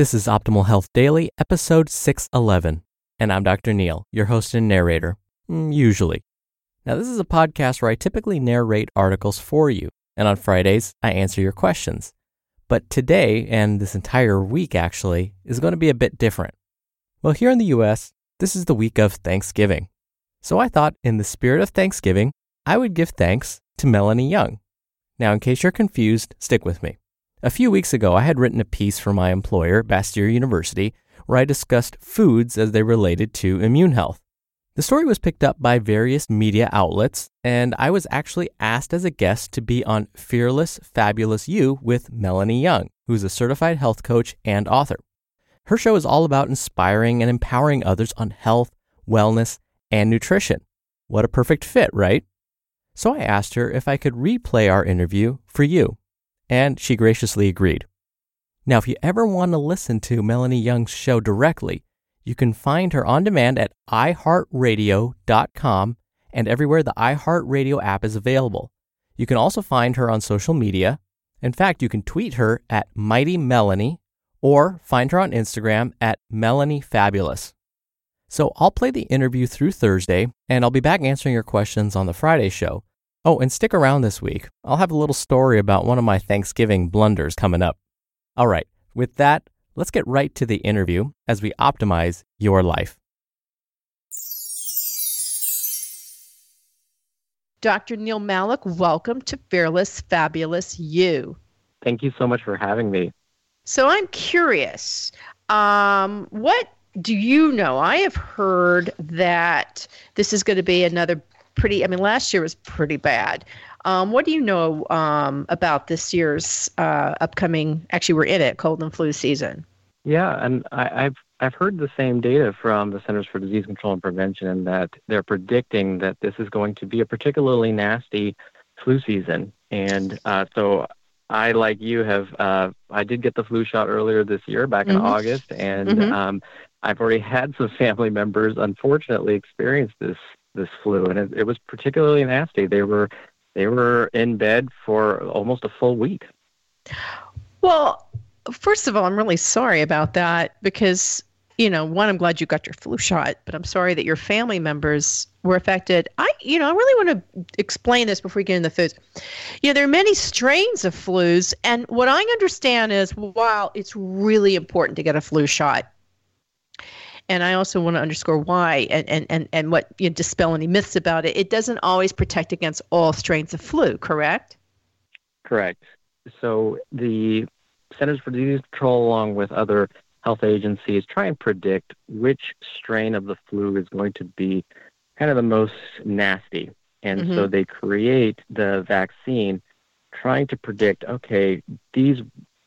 This is Optimal Health Daily, episode 611, and I'm Dr. Neal, your host and narrator, mm, usually. Now, this is a podcast where I typically narrate articles for you, and on Fridays, I answer your questions. But today, and this entire week actually, is going to be a bit different. Well, here in the US, this is the week of Thanksgiving. So I thought, in the spirit of Thanksgiving, I would give thanks to Melanie Young. Now, in case you're confused, stick with me. A few weeks ago, I had written a piece for my employer, Bastyr University, where I discussed foods as they related to immune health. The story was picked up by various media outlets, and I was actually asked as a guest to be on Fearless Fabulous You with Melanie Young, who's a certified health coach and author. Her show is all about inspiring and empowering others on health, wellness, and nutrition. What a perfect fit, right? So I asked her if I could replay our interview for you and she graciously agreed. Now, if you ever want to listen to Melanie Young's show directly, you can find her on demand at iHeartRadio.com and everywhere the iHeartRadio app is available. You can also find her on social media. In fact, you can tweet her at Mighty Melanie or find her on Instagram at Melanie Fabulous. So I'll play the interview through Thursday, and I'll be back answering your questions on the Friday show. Oh, and stick around this week. I'll have a little story about one of my Thanksgiving blunders coming up. All right, with that, let's get right to the interview as we optimize your life. Dr. Neal Malik, welcome to Fearless Fabulous You. Thank you so much for having me. So I'm curious, um, what do you know? I have heard that this is going to be another pretty. I mean, last year was pretty bad. Um, what do you know um, about this year's uh, upcoming? Actually, we're in it, cold and flu season. Yeah, and I, I've I've heard the same data from the Centers for Disease Control and Prevention, and that they're predicting that this is going to be a particularly nasty flu season. And uh, so, I, like you, have uh, I did get the flu shot earlier this year, back in mm-hmm. August, and mm-hmm. um, I've already had some family members, unfortunately, experience this this flu, and it, it was particularly nasty. They were they were in bed for almost a full week. Well, first of all, I'm really sorry about that because you know, one, I'm glad you got your flu shot, but I'm sorry that your family members were affected. I, you know, I really want to explain this before we get into the foods. You know, there are many strains of flus, and what I understand is while it's really important to get a flu shot, and I also want to underscore why and, and, and, and what you know, dispel any myths about it. It doesn't always protect against all strains of flu, correct? Correct. So the Centers for Disease Control, along with other health agencies, try and predict which strain of the flu is going to be kind of the most nasty. And mm-hmm. so they create the vaccine trying to predict okay, these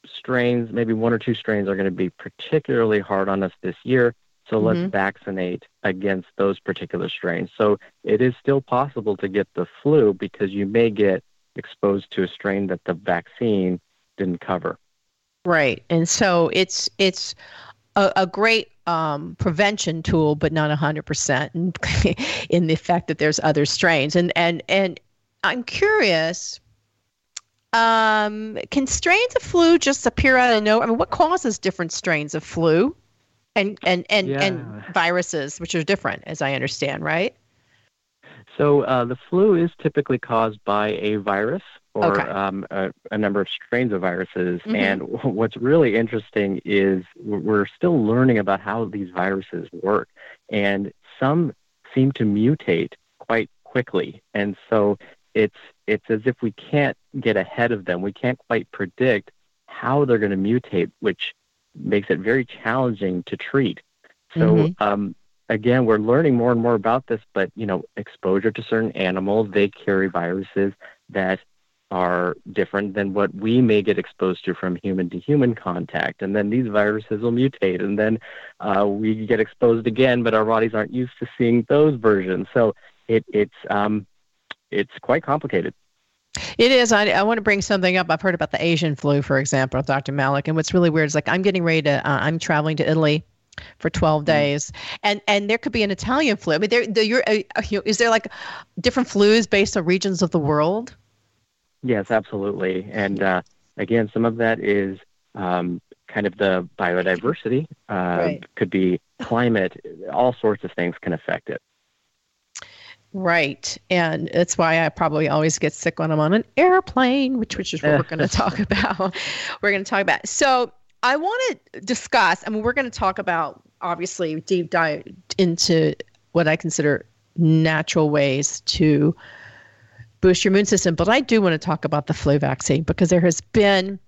strains, maybe one or two strains, are going to be particularly hard on us this year. So let's mm-hmm. vaccinate against those particular strains. So it is still possible to get the flu because you may get exposed to a strain that the vaccine didn't cover. Right. And so it's it's a, a great um, prevention tool, but not 100% in the fact that there's other strains. And, and, and I'm curious um, can strains of flu just appear out of nowhere? I mean, what causes different strains of flu? And and and, yeah. and viruses, which are different, as I understand, right? So uh, the flu is typically caused by a virus, or Okay. um, a, a number of strains of viruses. Mhm. And what's really interesting is we're we're still learning about how these viruses work, and some seem to mutate quite quickly. And so it's it's as if we can't get ahead of them. We can't quite predict how they're going to mutate, which makes it very challenging to treat. So Mhm. um, again, we're learning more and more about this. But you know, exposure to certain animals, they carry viruses that are different than what we may get exposed to from human to human contact. And then these viruses will mutate, and then uh, we get exposed again, but our bodies aren't used to seeing those versions. So it, it's um, it's quite complicated. It is. I, I want to bring something up. I've heard about the Asian flu, for example, with Dr. Malik. And what's really weird is like I'm getting ready to, uh, I'm traveling to Italy for 12 days, and and there could be an Italian flu. I mean, there, there you're, uh, you know, is there like different flus based on regions of the world? Yes, absolutely. And uh, again, some of that is um, kind of the biodiversity. Uh, Right. Could be climate. All sorts of things can affect it. Right. And that's why I probably always get sick when I'm on an airplane, which which is what we're going to talk about. We're going to talk about. So I want to discuss, I mean, we're going to talk about obviously deep dive into what I consider natural ways to boost your immune system. But I do want to talk about the flu vaccine because there has been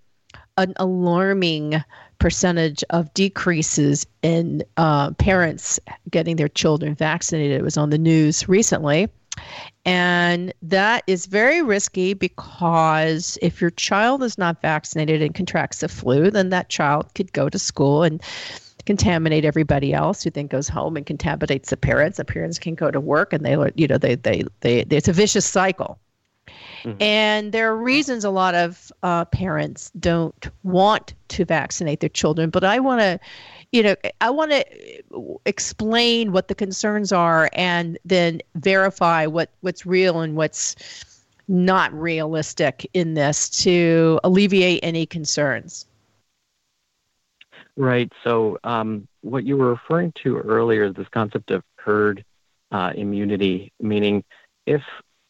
an alarming percentage of decreases in uh, parents getting their children vaccinated. It was on the news recently. And that is very risky because if your child is not vaccinated and contracts the flu, then that child could go to school and contaminate everybody else who then goes home and contaminates the parents. The parents can go to work and they, you know, they, they, they, it's a vicious cycle. And there are reasons a lot of uh, parents don't want to vaccinate their children. But I want to, you know, I want to explain what the concerns are and then verify what, what's real and what's not realistic in this to alleviate any concerns. Right. So, um, what you were referring to earlier, is this concept of herd uh, immunity, meaning if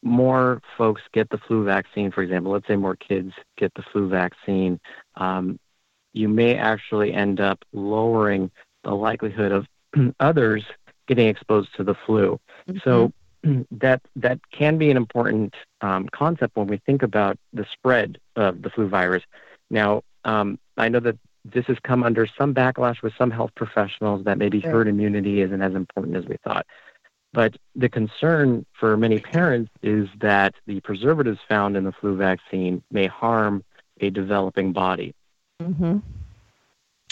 more folks get the flu vaccine, for example, let's say more kids get the flu vaccine, um, you may actually end up lowering the likelihood of others getting exposed to the flu. So that that can be an important um, concept when we think about the spread of the flu virus. Now, um, I know that this has come under some backlash with some health professionals that maybe Right. herd immunity isn't as important as we thought. But the concern for many parents is that the preservatives found in the flu vaccine may harm a developing body. Mm-hmm.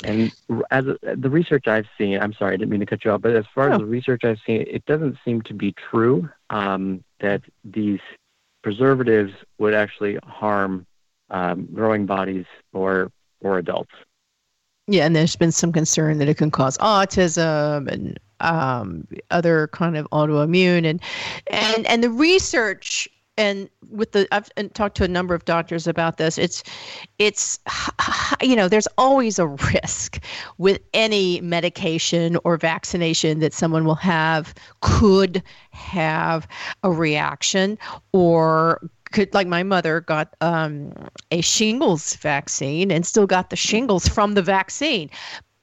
And as the research I've seen, I'm sorry, I didn't mean to cut you off, but as far No. as the research I've seen, it doesn't seem to be true um, that these preservatives would actually harm um, growing bodies or or adults. Yeah, and there's been some concern that it can cause autism and um, other kind of autoimmune and and and the research and with the I've talked to a number of doctors about this. It's it's you know there's always a risk with any medication or vaccination that someone will have could have a reaction or could like my mother got um, a shingles vaccine and still got the shingles from the vaccine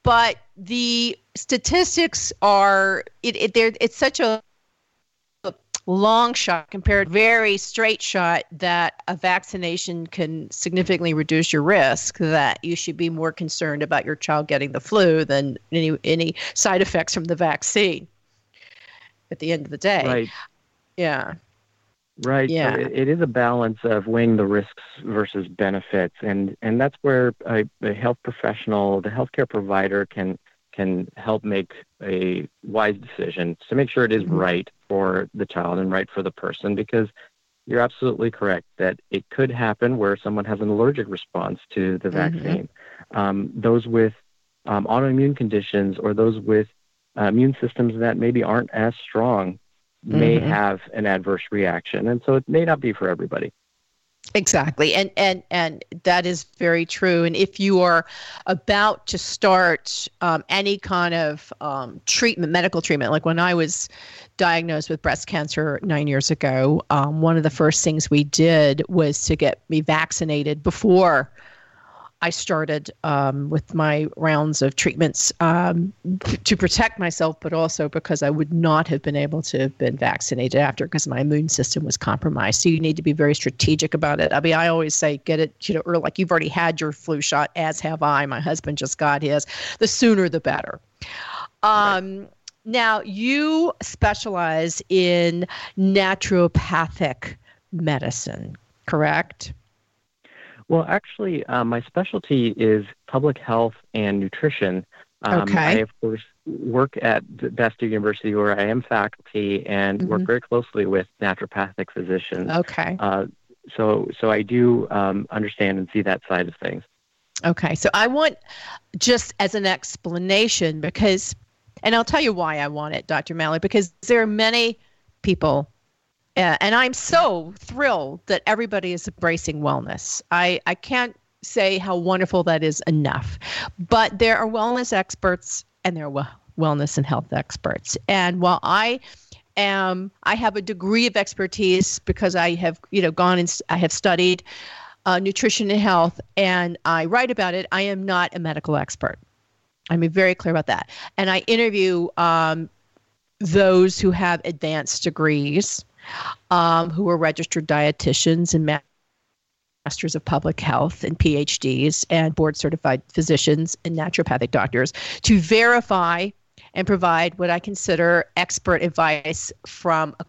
but the statistics are it, it there it's such a long shot compared very straight shot that a vaccination can significantly reduce your risk that you should be more concerned about your child getting the flu than any any side effects from the vaccine at the end of the day Right. yeah Right. So Yeah. it, it is a balance of weighing the risks versus benefits, and and that's where a, a health professional, the healthcare provider, can can help make a wise decision to make sure it is Mhm. right for the child and right for the person. Because you're absolutely correct that it could happen where someone has an allergic response to the Mhm. vaccine. Um, those with um, autoimmune conditions or those with uh, immune systems that maybe aren't as strong may Mhm. have an adverse reaction. And so it may not be for everybody. Exactly. And and and that is very true. And if you are about to start um, any kind of um, treatment, medical treatment, like when I was diagnosed with breast cancer nine years ago, um, one of the first things we did was to get me vaccinated before I started um, with my rounds of treatments um, to protect myself, but also because I would not have been able to have been vaccinated after because my immune system was compromised. So you need to be very strategic about it. I mean, I always say get it, you know, or like you've already had your flu shot, as have I. My husband just got his. The sooner, the better. Um, right. Now, you specialize in naturopathic medicine, correct? Well, actually, uh, my specialty is public health and nutrition. Um, okay. I, of course, work at Bastyr University where I am faculty and mm-hmm. work very closely with naturopathic physicians. Okay. Uh, so, so I do um, understand and see that side of things. Okay. So I want just as an explanation because, and I'll tell you why I want it, Dr. Malley, because there are many people uh, and I'm so thrilled that everybody is embracing wellness. I, I can't say how wonderful that is enough. But there are wellness experts and there are wellness and health experts. And while I am, I have a degree of expertise because I have, you know, gone and I have studied uh, nutrition and health and I write about it. I am not a medical expert. I'm very clear about that. And I interview um, those who have advanced degrees um, who are registered dietitians and masters of public health and PhDs and board certified physicians and naturopathic doctors to verify and provide what I consider expert advice from a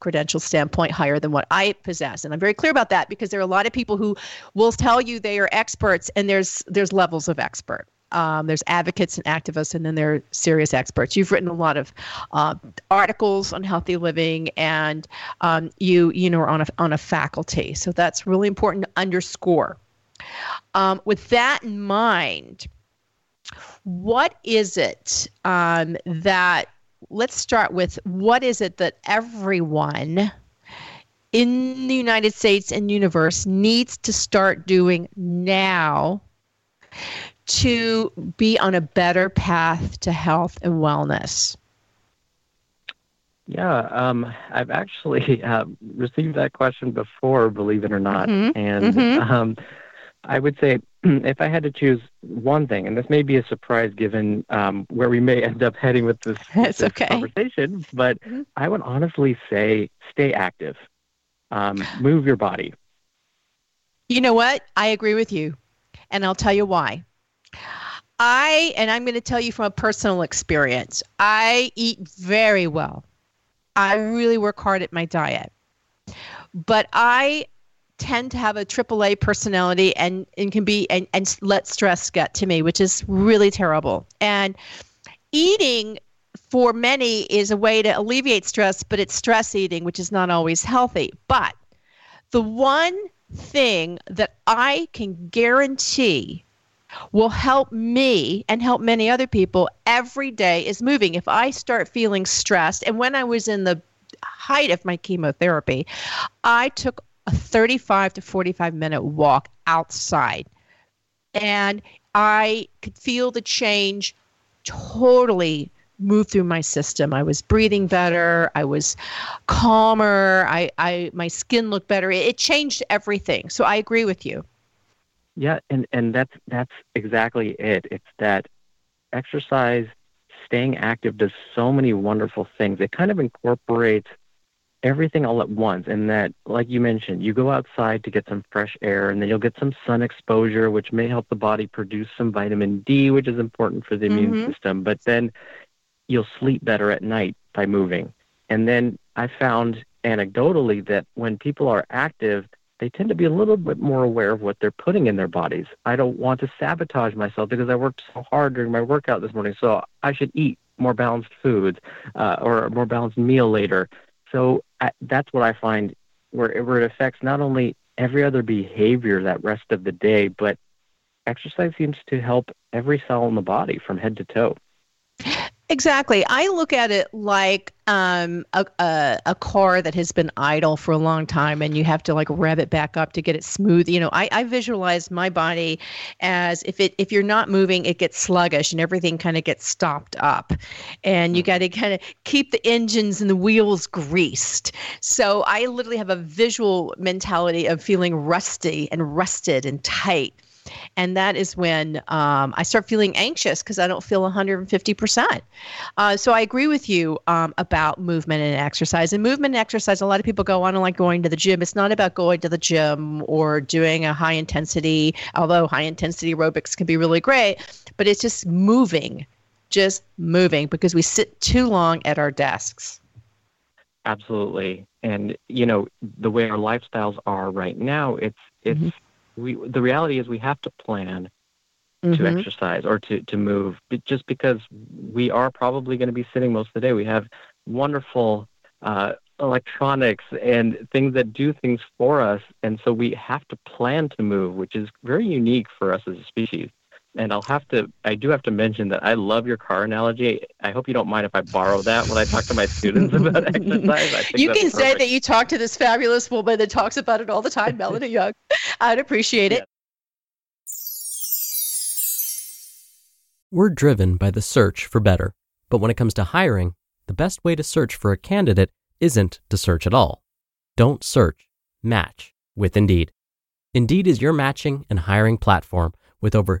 credential standpoint higher than what I possess. And I'm very clear about that because there are a lot of people who will tell you they are experts and there's there's levels of expert. Um, there's advocates and activists, and then there are serious experts. You've written a lot of uh, articles on healthy living, and um, you you know are on a on a faculty. So that's really important to underscore. Um, with that in mind, what is it um, that? Let's start with what is it that everyone in the United States and universe needs to start doing now to be on a better path to health and wellness? Yeah, um, I've actually uh, received that question before, believe it or not. Mm-hmm. And mm-hmm. Um, I would say if I had to choose one thing, and this may be a surprise given um, where we may end up heading with this, this okay. conversation, but mm-hmm. I would honestly say stay active, um, move your body. You know what? I agree with you. And I'll tell you why. I, and I'm going to tell you from a personal experience, I eat very well. I really work hard at my diet. But I tend to have a AAA personality and, and can be, and, and let stress get to me, which is really terrible. And eating for many is a way to alleviate stress, but it's stress eating, which is not always healthy. But the one thing that I can guarantee will help me and help many other people every day is moving. If I start feeling stressed, and when I was in the height of my chemotherapy, I took a 35 to 45 minute walk outside and I could feel the change totally move through my system. I was breathing better. I was calmer. I, I my skin looked better. It, it changed everything. So I agree with you. Yeah, and and that's that's exactly it. It's that exercise, staying active does so many wonderful things. It kind of incorporates everything all at once and that like you mentioned you go outside to get some fresh air and then you'll get some sun exposure which may help the body produce some vitamin D which is important for the immune mm-hmm. system but then you'll sleep better at night by moving and then i found anecdotally that when people are active they tend to be a little bit more aware of what they're putting in their bodies. I don't want to sabotage myself because I worked so hard during my workout this morning, so I should eat more balanced foods uh, or a more balanced meal later. So I, that's what I find where, where it affects not only every other behavior that rest of the day, but exercise seems to help every cell in the body from head to toe. Exactly. I look at it like um, a, a, a car that has been idle for a long time and you have to like rev it back up to get it smooth. You know, I, I visualize my body as if it if you're not moving, it gets sluggish and everything kind of gets stopped up. And you got to kind of keep the engines and the wheels greased. So I literally have a visual mentality of feeling rusty and rusted and tight and that is when um, I start feeling anxious because I don't feel 150%. Uh, so I agree with you um, about movement and exercise. And movement and exercise, a lot of people go on and like going to the gym. It's not about going to the gym or doing a high intensity, although high intensity aerobics can be really great, but it's just moving, just moving because we sit too long at our desks. Absolutely. And you know, the way our lifestyles are right now, it's it's mm-hmm we the reality is we have to plan mm-hmm. to exercise or to to move just because we are probably going to be sitting most of the day. We have wonderful uh, electronics and things that do things for us, and so we have to plan to move, which is very unique for us as a species. And I'll have to, I do have to mention that I love your car analogy. I hope you don't mind if I borrow that when I talk to my students about exercise. you can perfect. say that you talk to this fabulous woman that talks about it all the time, Melanie Young. I'd appreciate it. We're driven by the search for better. But when it comes to hiring, the best way to search for a candidate isn't to search at all. Don't search, match with Indeed. Indeed is your matching and hiring platform with over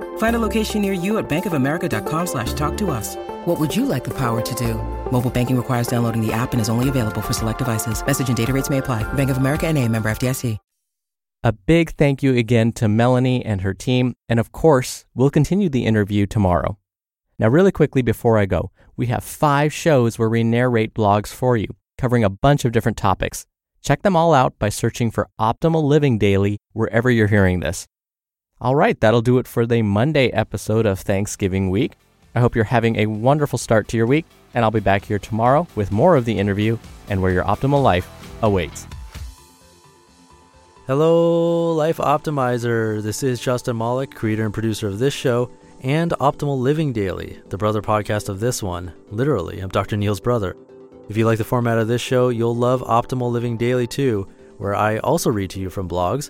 Find a location near you at bankofamerica.com slash talk to us. What would you like the power to do? Mobile banking requires downloading the app and is only available for select devices. Message and data rates may apply. Bank of America and a member FDIC. A big thank you again to Melanie and her team. And of course, we'll continue the interview tomorrow. Now, really quickly before I go, we have five shows where we narrate blogs for you, covering a bunch of different topics. Check them all out by searching for Optimal Living Daily wherever you're hearing this. All right, that'll do it for the Monday episode of Thanksgiving week. I hope you're having a wonderful start to your week, and I'll be back here tomorrow with more of the interview and where your optimal life awaits. Hello, Life Optimizer. This is Justin Malik, creator and producer of this show and Optimal Living Daily, the brother podcast of this one. Literally, I'm Dr. Neal's brother. If you like the format of this show, you'll love Optimal Living Daily too, where I also read to you from blogs,